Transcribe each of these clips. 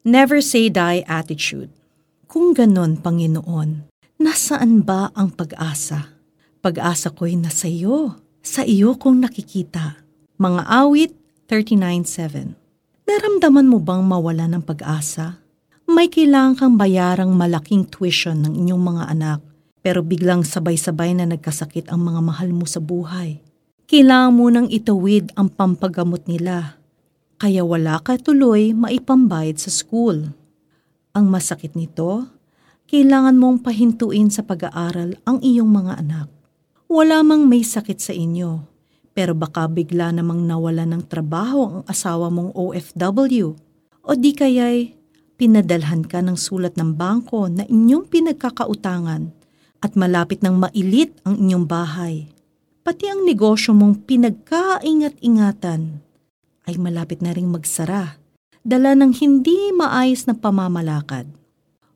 Never say die attitude. Kung ganon, Panginoon, nasaan ba ang pag-asa? Pag-asa ko'y nasa iyo. Sa iyo kong nakikita. Mga awit 39.7 Naramdaman mo bang mawala ng pag-asa? May kailangan kang bayarang malaking tuition ng inyong mga anak, pero biglang sabay-sabay na nagkasakit ang mga mahal mo sa buhay. Kailangan mo nang itawid ang pampagamot nila, kaya wala ka tuloy maipambayad sa school. Ang masakit nito, kailangan mong pahintuin sa pag-aaral ang iyong mga anak. Wala mang may sakit sa inyo, pero baka bigla namang nawala ng trabaho ang asawa mong OFW o di kaya'y pinadalhan ka ng sulat ng bangko na inyong pinagkakautangan at malapit ng mailit ang inyong bahay. Pati ang negosyo mong pinagkaingat-ingatan ay malapit na ring magsara dala ng hindi maayos na pamamalakad.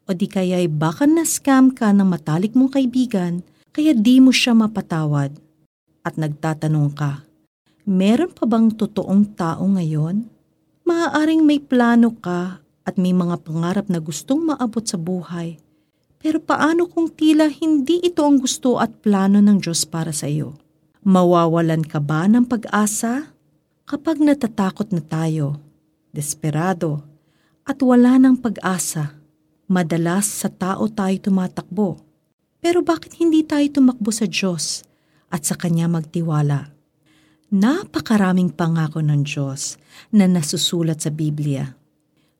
O di kaya'y baka na-scam ka ng matalik mong kaibigan kaya di mo siya mapatawad at nagtatanong ka, meron pa bang totoong tao ngayon? Maaaring may plano ka at may mga pangarap na gustong maabot sa buhay. Pero paano kung tila hindi ito ang gusto at plano ng Diyos para sa iyo? Mawawalan ka ba ng pag-asa? Kapag natatakot na tayo, desperado, at wala ng pag-asa, madalas sa tao tayo tumatakbo. Pero bakit hindi tayo tumakbo sa Diyos at sa Kanya magtiwala. Napakaraming pangako ng Diyos na nasusulat sa Biblia.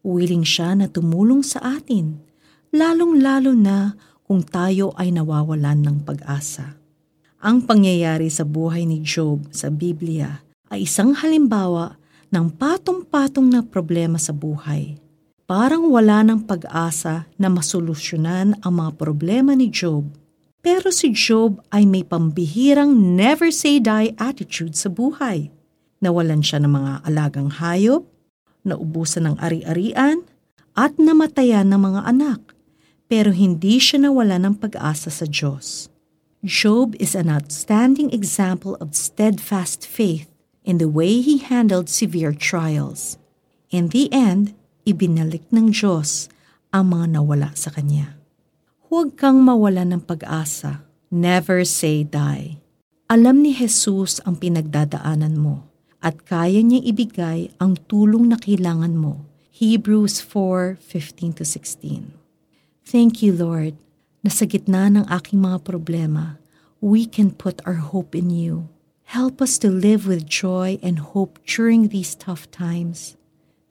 Willing siya na tumulong sa atin, lalong-lalo na kung tayo ay nawawalan ng pag-asa. Ang pangyayari sa buhay ni Job sa Biblia ay isang halimbawa ng patong-patong na problema sa buhay. Parang wala ng pag-asa na masolusyonan ang mga problema ni Job pero si Job ay may pambihirang never say die attitude sa buhay. Nawalan siya ng mga alagang hayop, naubusan ng ari-arian, at namatayan ng mga anak. Pero hindi siya nawala ng pag-asa sa Diyos. Job is an outstanding example of steadfast faith in the way he handled severe trials. In the end, ibinalik ng Diyos ang mga nawala sa kanya. Huwag kang mawala ng pag-asa. Never say die. Alam ni Jesus ang pinagdadaanan mo at kaya niyang ibigay ang tulong na kailangan mo. Hebrews 4:15-16. Thank you, Lord, na sa gitna ng aking mga problema, we can put our hope in you. Help us to live with joy and hope during these tough times.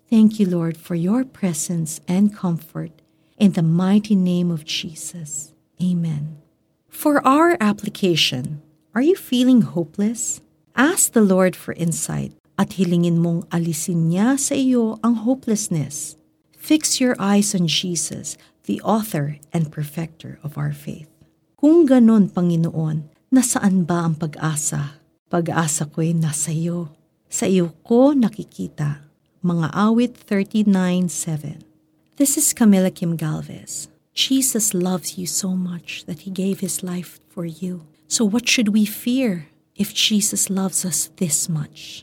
Thank you, Lord, for your presence and comfort In the mighty name of Jesus. Amen. For our application, are you feeling hopeless? Ask the Lord for insight at hilingin mong alisin niya sa iyo ang hopelessness. Fix your eyes on Jesus, the author and perfecter of our faith. Kung ganon, Panginoon, nasaan ba ang pag-asa? Pag-asa ko'y nasa iyo. Sa iyo ko nakikita. Mga awit 39.7 This is Camilla Kim Galvez. Jesus loves you so much that he gave his life for you. So, what should we fear if Jesus loves us this much?